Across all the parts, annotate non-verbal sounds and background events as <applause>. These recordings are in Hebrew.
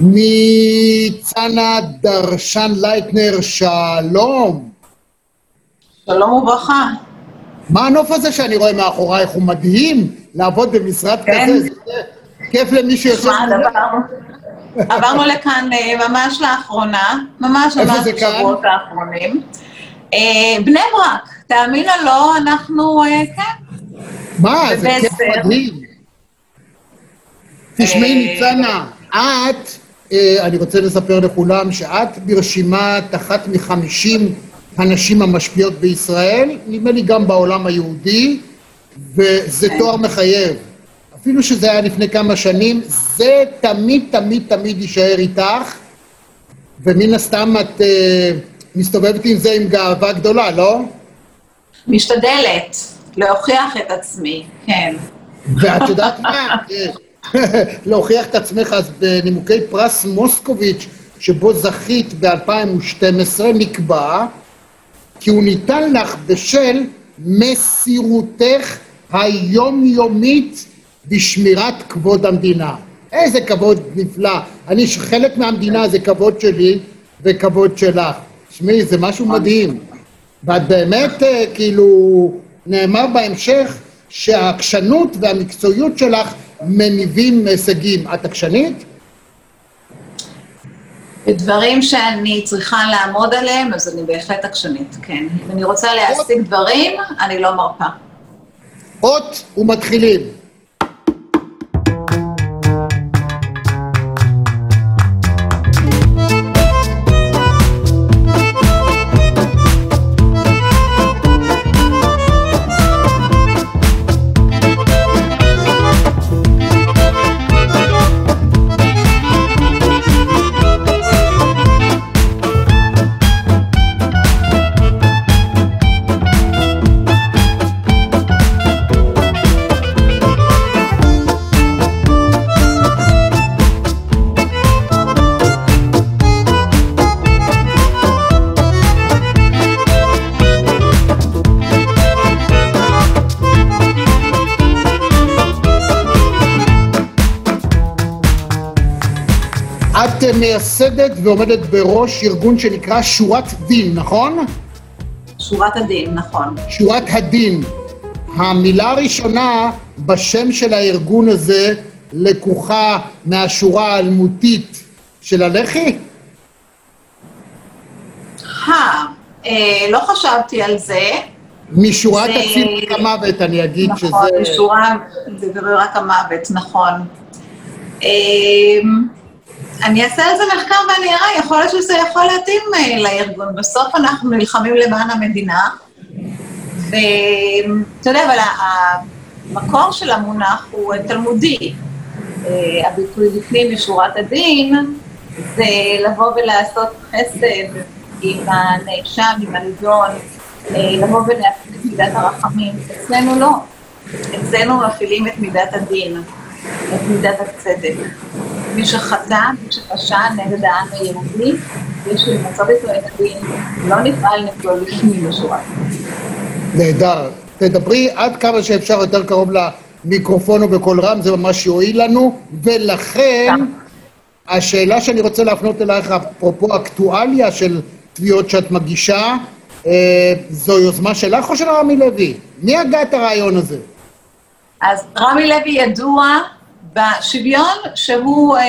ניצנה דרשן לייטנר, שלום. שלום וברכה. מה הנוף הזה שאני רואה מאחורייך? הוא מדהים לעבוד במשרד כן. כזה. זה כיף למי שיושב... עברנו, לכאן אה, ממש לאחרונה, ממש ממש? בשבועות האחרונים. אה, בני ברק, תאמין או לא, אנחנו, אה, כן. מה, זה כיף. מדהים. תשמעי, ניצנה, את, אני רוצה לספר לכולם שאת ברשימת אחת מחמישים הנשים המשפיעות בישראל, נדמה לי גם בעולם היהודי, וזה כן. תואר מחייב. אפילו שזה היה לפני כמה שנים, זה תמיד תמיד תמיד יישאר איתך, ומן הסתם את אה, מסתובבת עם זה עם גאווה גדולה, לא? משתדלת להוכיח את עצמי, כן. ואת יודעת מה? <laughs> אה, <laughs> להוכיח את עצמך, אז בנימוקי פרס מוסקוביץ', שבו זכית ב-2012, נקבע כי הוא ניתן לך בשל מסירותך היומיומית בשמירת כבוד המדינה. איזה כבוד נפלא. אני, חלק מהמדינה זה כבוד שלי וכבוד שלך. תשמעי, זה משהו מדהים. ואת באמת, אה, כאילו, נאמר בהמשך שהעקשנות והמקצועיות שלך מניבים הישגים. את עקשנית? בדברים שאני צריכה לעמוד עליהם, אז אני בהחלט עקשנית, כן. אם אני רוצה להשיג דברים, אני לא מרפה. אות ומתחילים. את אה, מייסדת ועומדת בראש ארגון שנקרא שורת דין, נכון? שורת הדין, נכון. שורת הדין. המילה הראשונה בשם של הארגון הזה לקוחה מהשורה האלמותית של הלח"י? אה, אה, לא חשבתי על זה. משורת זה- הציל המוות, אני אגיד נכון, שזה... בשורה, זה רק המוות, נכון. אני אעשה על זה מחקר ואני אראה, יכול להיות שזה יכול להתאים אה, לארגון. בסוף אנחנו נלחמים למען המדינה, ואתה יודע, אבל המקור של המונח הוא תלמודי. אה, הביטוי לפנים משורת הדין זה לבוא ולעשות חסד עם הנאשם, עם הנידון, אה, לבוא ולהפעיל את מידת הרחמים. אצלנו לא. אצלנו מפעילים את מידת הדין, את מידת הצדק. מי שחטא, מי שפשע נגד העם היהודי, יש למצות איתו את הדין, לא נפעל נגדו לפנים משורת הדין. נהדר. תדברי עד כמה שאפשר יותר קרוב למיקרופון או בקול רם, זה ממש יועיל לנו, ולכן השאלה שאני רוצה להפנות אלייך, אפרופו אקטואליה של תביעות שאת מגישה, אה, זו יוזמה שלך או של רמי לוי? מי הגה את הרעיון הזה? אז רמי לוי ידוע בשוויון שהוא אה,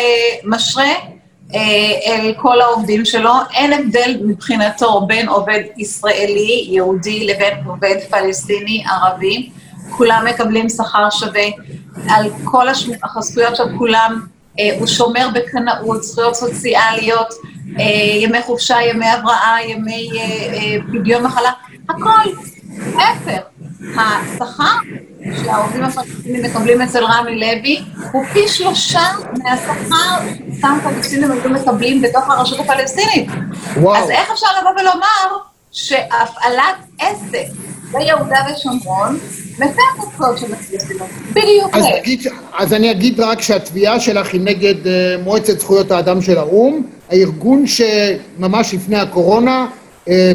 משרה אה, אל כל העובדים שלו. אין הבדל מבחינתו בין עובד ישראלי, יהודי, לבין עובד פלסטיני, ערבי. כולם מקבלים שכר שווה על כל הזכויות של כולם. אה, הוא שומר בקנאות, זכויות סוציאליות, אה, ימי חופשה, ימי הבראה, ימי אה, אה, פדיון מחלה, הכל. להפך, השכר שהעובדים הפלסטינים מקבלים אצל רמי לוי הוא פי שלושה מהשכר שאותם פלסטינים היו מקבלים בתוך הרשות הפלסטינית. וואו. אז איך אפשר לבוא ולומר שהפעלת עסק ביהודה ושומרון מפר את הזכויות של הפלסטינים? בדיוק אז. נגיד, אז אני אגיד רק שהתביעה שלך היא נגד אה, מועצת זכויות האדם של האו"ם, הארגון שממש לפני הקורונה אה,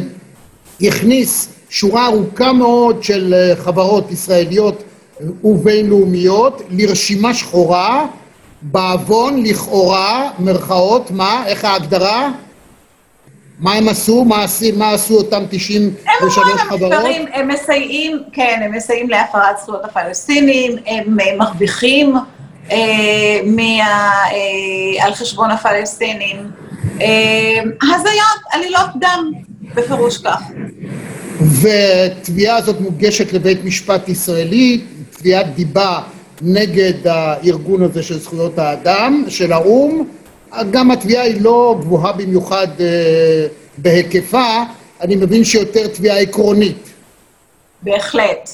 הכניס שורה ארוכה מאוד של אה, חברות ישראליות ובינלאומיות לרשימה שחורה בעוון, לכאורה, מרכאות, מה? איך ההגדרה? מה הם עשו? מה, עשי, מה עשו אותם 93 הם חברות? המחקרים, הם מסייעים, כן, הם מסייעים להפרת זכויות הפלסטינים, הם אה, מרוויחים אה, מה, אה, על חשבון הפלסטינים. אה, הזיות, עלילות דם, בפירוש כך. והתביעה הזאת מוגשת לבית משפט ישראלי, תביעת דיבה נגד הארגון הזה של זכויות האדם, של האו"ם. גם התביעה היא לא גבוהה במיוחד אה, בהיקפה, אני מבין שיותר תביעה עקרונית. בהחלט.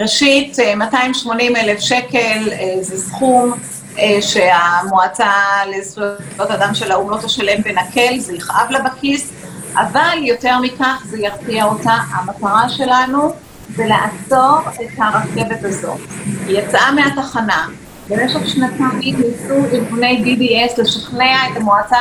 ראשית, אה, 280 אלף שקל אה, זה סכום אה, שהמועצה לזכויות אדם של האו"ם לא תשלם בנקל, זה יכאב לה בכיס, אבל יותר מכך זה ירתיע אותה. המטרה שלנו זה לעצור את הרכבת הזאת. היא יצאה מהתחנה, במשך שנתיים ניסו ארגוני BDS לשכנע את המועצה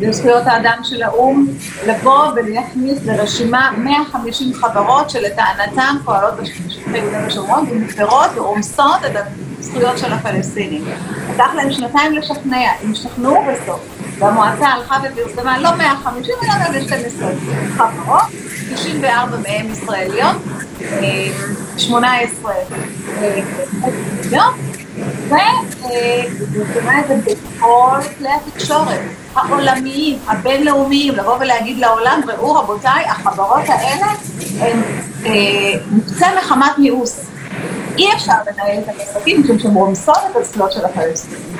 לזכויות האדם של האו"ם לבוא ולהכניס לרשימה 150 חברות שלטענתם פועלות בשטחי יהודה ושומרון ומפרות ורומסות את הזכויות של הפלסטינים. לקח להם שנתיים לשכנע, הם השתכנעו בסוף, והמועצה הלכה ופרסמה לא 150 אלא 112 חברות, 94 מהן ישראליות, אה, 18 אה, ישראליות, ופרסמה את זה בכל כלי התקשורת העולמיים, הבינלאומיים, לבוא ולהגיד לעולם, ראו רבותיי, החברות האלה הן אה, מוקצה מחמת מיאוס. אי אפשר לנהל את המשחקים שהן רומסות את הזכויות של הפלסטינים.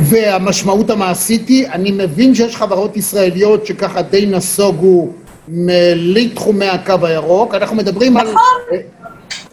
והמשמעות המעשית היא, אני מבין שיש חברות ישראליות שככה די נסוגו לתחומי הקו הירוק, אנחנו מדברים על... נכון.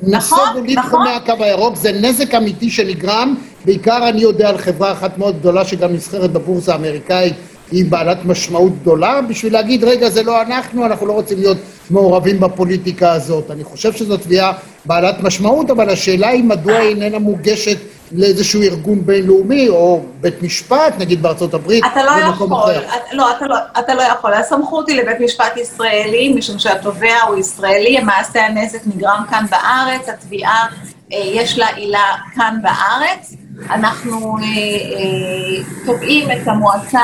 נסוגו נכון, לתחומי נכון. הקו הירוק, זה נזק אמיתי שנגרם, בעיקר אני יודע על חברה אחת מאוד גדולה שגם נסחרת בבורסה האמריקאית, היא בעלת משמעות גדולה, בשביל להגיד, רגע, זה לא אנחנו, אנחנו לא רוצים להיות מעורבים בפוליטיקה הזאת. אני חושב שזו תביעה בעלת משמעות, אבל השאלה היא מדוע היא איננה מוגשת לאיזשהו ארגון בינלאומי, או בית משפט, נגיד בארצות הברית, אתה לא במקום יכול, אחר. את- לא, אתה לא, אתה לא יכול. הסמכות היא לבית משפט ישראלי, משום שהתובע הוא ישראלי, מעשה הנזק נגרם כאן בארץ, התביעה, אה, יש לה עילה כאן בארץ. אנחנו אה, אה, תובעים את המועצה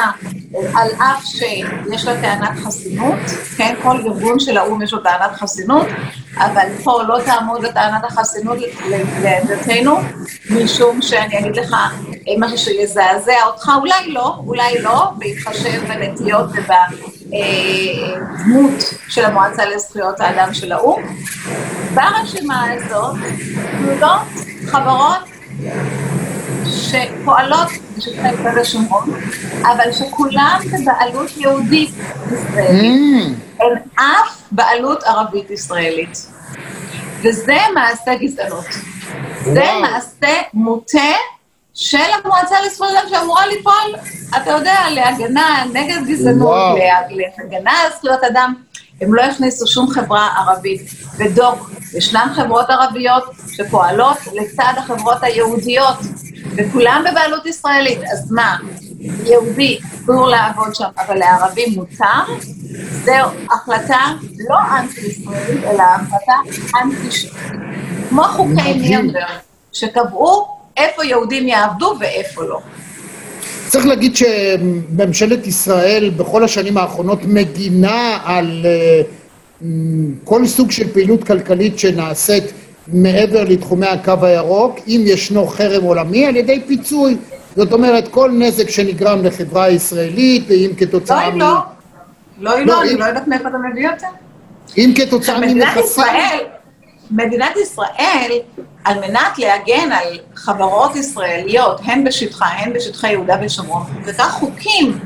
על אף שיש לה טענת חסינות, כן, כל ארגון של האו"ם יש לו טענת חסינות, אבל פה לא תעמוד לטענת החסינות לעמדתנו, משום שאני אגיד לך אה, משהו שיזעזע אותך, אולי לא, אולי לא, בהתחשב בנטיות ובדמות של המועצה לזכויות האדם של האו"ם. ברשימה הזאת כלולות חברות שפועלות בשטחי יהודה ושומרון, אבל שכולן בבעלות יהודית ישראלית. Mm, אין אף בעלות ערבית ישראלית. וזה מעשה גזענות. זה. מעשה מוטה של המועצה לזכויות שאמורה לפעול, אתה יודע, להגנה נגד גזענות, להגנה על זכויות אדם. הם לא הכניסו שום חברה ערבית. ודוק, ישנן חברות ערביות שפועלות לצד החברות היהודיות, וכולם בבעלות ישראלית. אז מה, יהודי אסור לעבוד שם, אבל לערבים מותר? זו החלטה לא אנטי-ישראלית, אלא החלטה אנטי-שיעית. כמו חוקי. נירנברג, שקבעו איפה יהודים יעבדו ואיפה לא. צריך להגיד שממשלת ישראל בכל השנים האחרונות מגינה על אה, כל סוג של פעילות כלכלית שנעשית מעבר לתחומי הקו הירוק, אם ישנו חרם עולמי, על ידי פיצוי. זאת אומרת, כל נזק שנגרם לחברה הישראלית, אם לא, כתוצאה היא מ... לא. לא, לא, לא, אני לא יודעת מאיפה אתה מביא אותה. אם כתוצאה עכשיו, מדינת. ישראל, מדינת ישראל, על מנת להגן על חברות ישראליות, הן בשטחה, הן בשטחי יהודה ושומרון, וכך חוקים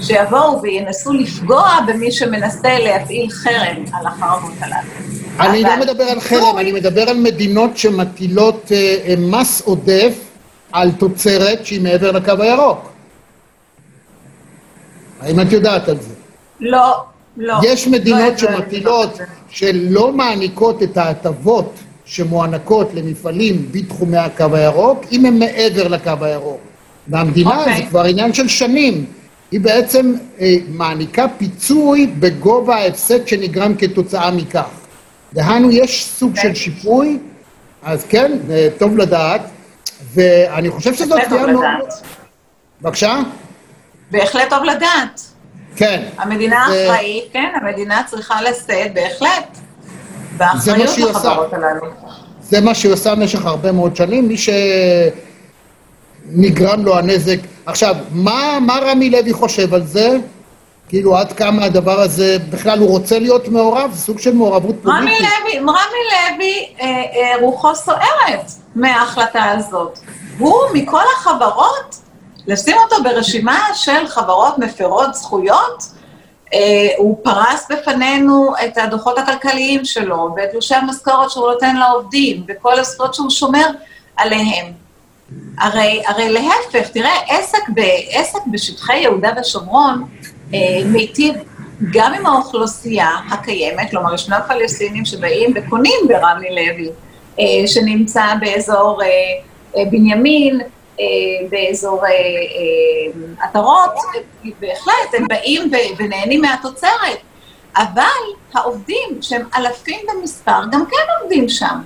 שיבואו וינסו לפגוע במי שמנסה להפעיל חרם על החרמות הללו. אני לא מדבר על חרם, אני מדבר על מדינות שמטילות אה, אה, מס עודף על תוצרת שהיא מעבר לקו הירוק. האם את יודעת על זה? לא, לא. יש לא מדינות יודעת שמטילות. שלא מעניקות את ההטבות שמוענקות למפעלים בתחומי הקו הירוק, אם הם מעבר לקו הירוק. והמדינה, אוקיי. זה כבר עניין של שנים, היא בעצם אה, מעניקה פיצוי בגובה ההפסד שנגרם כתוצאה מכך. דהיינו, יש סוג של שיפוי, אז כן, אה, טוב לדעת, ואני חושב שזאת זה טוב תביעה מאוד... לדעת. בבקשה? בהחלט טוב לדעת. כן. המדינה אחראית, כן, המדינה צריכה לשאת בהחלט באחריות עושה. לחברות הללו. זה מה שהיא עושה במשך הרבה מאוד שנים, מי שנגרם לו הנזק. עכשיו, מה, מה רמי לוי חושב על זה? כאילו, עד כמה הדבר הזה, בכלל הוא רוצה להיות מעורב? זה סוג של מעורבות רמי פוליטית. לוי, רמי לוי, אה, אה, רוחו סוערת מההחלטה הזאת. הוא, מכל החברות, לשים אותו ברשימה של חברות מפרות זכויות, אה, הוא פרס בפנינו את הדוחות הכלכליים שלו, ואת תלושי המשכורת שהוא נותן לעובדים, וכל הזכויות שהוא שומר עליהם. הרי, הרי להפך, תראה, עסק, ב, עסק בשטחי יהודה ושומרון מיטיב גם עם האוכלוסייה הקיימת, כלומר, ישנם פלסטינים שבאים וקונים ברמי לוי, אה, שנמצא באזור אה, אה, בנימין, אה, באזור אה, אה, עטרות, אה, בהחלט, הם באים ונהנים מהתוצרת, אבל העובדים, שהם אלפים במספר, גם כן עובדים שם.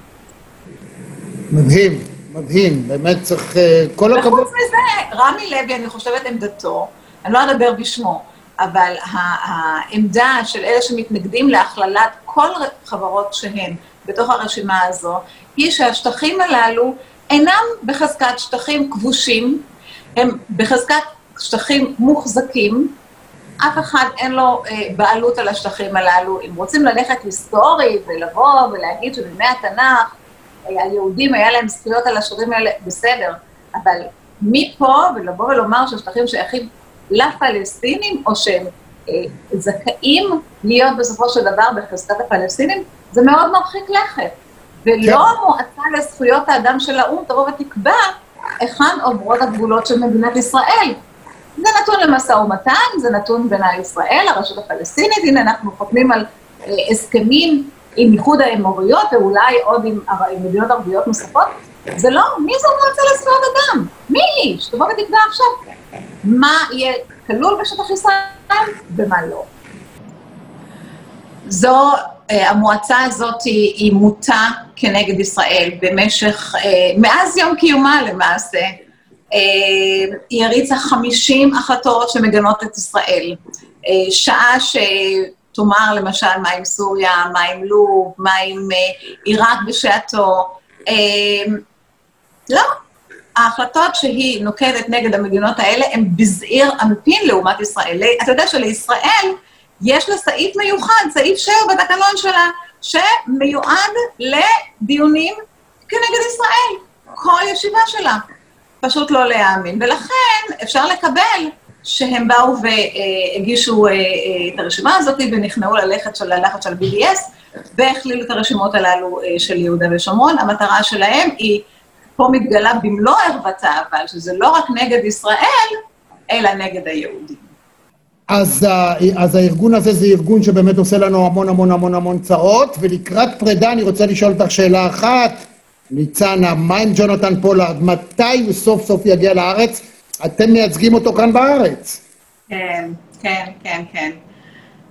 מדהים, מדהים, באמת צריך... אה, כל הכבוד. וחוץ מזה, רמי לוי, אני חושבת עמדתו, אני לא אדבר בשמו, אבל העמדה של אלה שמתנגדים להכללת כל חברות שהן בתוך הרשימה הזו, היא שהשטחים הללו אינם בחזקת שטחים כבושים, הם בחזקת שטחים מוחזקים, אף אחד אין לו אה, בעלות על השטחים הללו. אם רוצים ללכת היסטורי ולבוא ולהגיד שבימי התנ"ך אה, היהודים היה להם זכויות על השטחים האלה, בסדר, אבל מפה ולבוא ולומר שהשטחים שייכים לפלסטינים, או שהם אה, זכאים להיות בסופו של דבר בחזקת הפלסטינים, זה מאוד מרחיק לכת. ולא כן. המועצה לזכויות האדם של האו"ם תבוא ותקבע היכן עוברות הגבולות של מדינת ישראל. זה נתון למשא ומתן, זה נתון בין ישראל, הרשות הפלסטינית, הנה אנחנו חותמים על אה, הסכמים עם איחוד האמוריות ואולי עוד עם, עם מדינות ערביות נוספות. זה לא, מי זו המועצה לזכויות אדם? מי היא? שתבוא ותקבע עכשיו מה יהיה כלול בשטח ישראל ומה לא. זו, אה, המועצה הזאת היא, היא מוטה כנגד ישראל במשך, אה, מאז יום קיומה למעשה. אה, היא הריצה 50 החלטות שמגנות את ישראל. שעה שתאמר למשל מה עם סוריה, מה עם לוב, מה עם עיראק בשעתו. לא, ההחלטות שהיא נוקטת נגד המדינות האלה הן בזעיר אנפין לעומת ישראל. אתה יודע שלישראל יש לה סעיף מיוחד, סעיף 7 בתקנון שלה, שמיועד לדיונים כנגד ישראל. כל ישיבה שלה. פשוט לא להאמין. ולכן אפשר לקבל שהם באו והגישו אה, אה, את הרשימה הזאת ונכנעו ללכת של הלחץ של BDS והכלילו את הרשימות הללו אה, של יהודה ושומרון. המטרה שלהם היא, פה מתגלה במלוא ערוותה, אבל שזה לא רק נגד ישראל, אלא נגד היהודים. אז, אז הארגון הזה זה ארגון שבאמת עושה לנו המון המון המון המון צרות, ולקראת פרידה אני רוצה לשאול אותך שאלה אחת. ניצנה, מה עם ג'ונתן פולארד? מתי הוא סוף סוף יגיע לארץ? אתם מייצגים אותו כאן בארץ. כן, כן, כן, כן.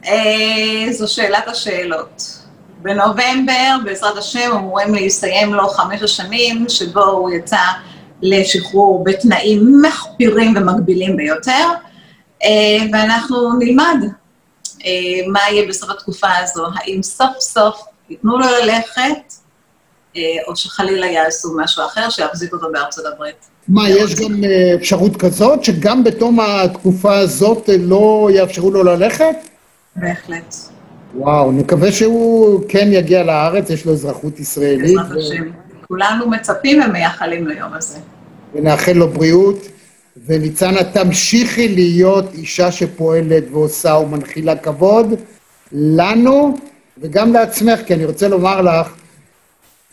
אה, זו שאלת השאלות. בנובמבר, בעזרת השם, אמורים להסתיים לו חמש השנים, שבו הוא יצא לשחרור בתנאים מחפירים ומגבילים ביותר, אה, ואנחנו נלמד אה, מה יהיה בסוף התקופה הזו. האם סוף סוף ייתנו לו ללכת, אה, או שחלילה יעשו משהו אחר שיחזיק אותו בארצות הברית. מה, יש גם אפשרות כזאת, שגם בתום התקופה הזאת לא יאפשרו לו ללכת? בהחלט, וואו, נקווה שהוא כן יגיע לארץ, יש לו אזרחות ישראלית, בעזרת השם. כולנו מצפים ומייחלים ליום הזה. ונאחל לו בריאות. וניצנה, תמשיכי להיות אישה שפועלת ועושה ומנחילה כבוד לנו וגם לעצמך, כי אני רוצה לומר לך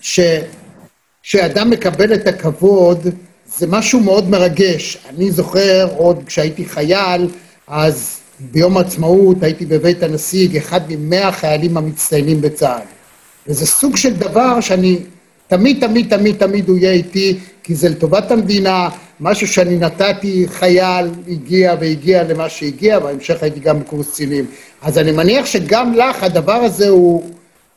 שכשאדם מקבל את הכבוד, זה משהו מאוד מרגש. אני זוכר עוד כשהייתי חייל, אז ביום העצמאות הייתי בבית הנשיא, אחד ממאה החיילים המצטיינים בצה"ל. וזה סוג של דבר שאני, תמיד, תמיד, תמיד, תמיד הוא יהיה איתי, כי זה לטובת המדינה, משהו שאני נתתי, חייל הגיע והגיע למה שהגיע, בהמשך הייתי גם בקורס קצינים. אז אני מניח שגם לך הדבר הזה הוא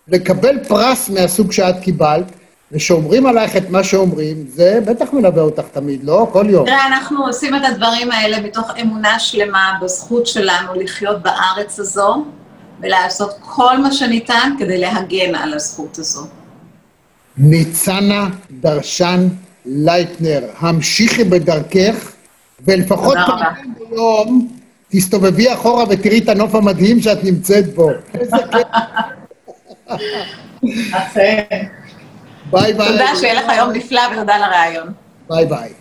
לקבל פרס מהסוג שאת קיבלת, ושאומרים עלייך את מה שאומרים, זה בטח מלווה אותך תמיד, לא? כל יום. תראה, אנחנו עושים את הדברים האלה מתוך אמונה שלמה בזכות שלנו לחיות בארץ הזו, ולעשות כל מה שניתן כדי להגן על הזכות הזו. ניצנה דרשן לייטנר, המשיכי בדרכך, ולפחות. פעמיים ביום תסתובבי אחורה ותראי את הנוף המדהים שאת נמצאת בו. <laughs> איזה כיף. ביי ביי. תודה, שיהיה לך יום נפלא ותודה על הריאיון. ביי ביי.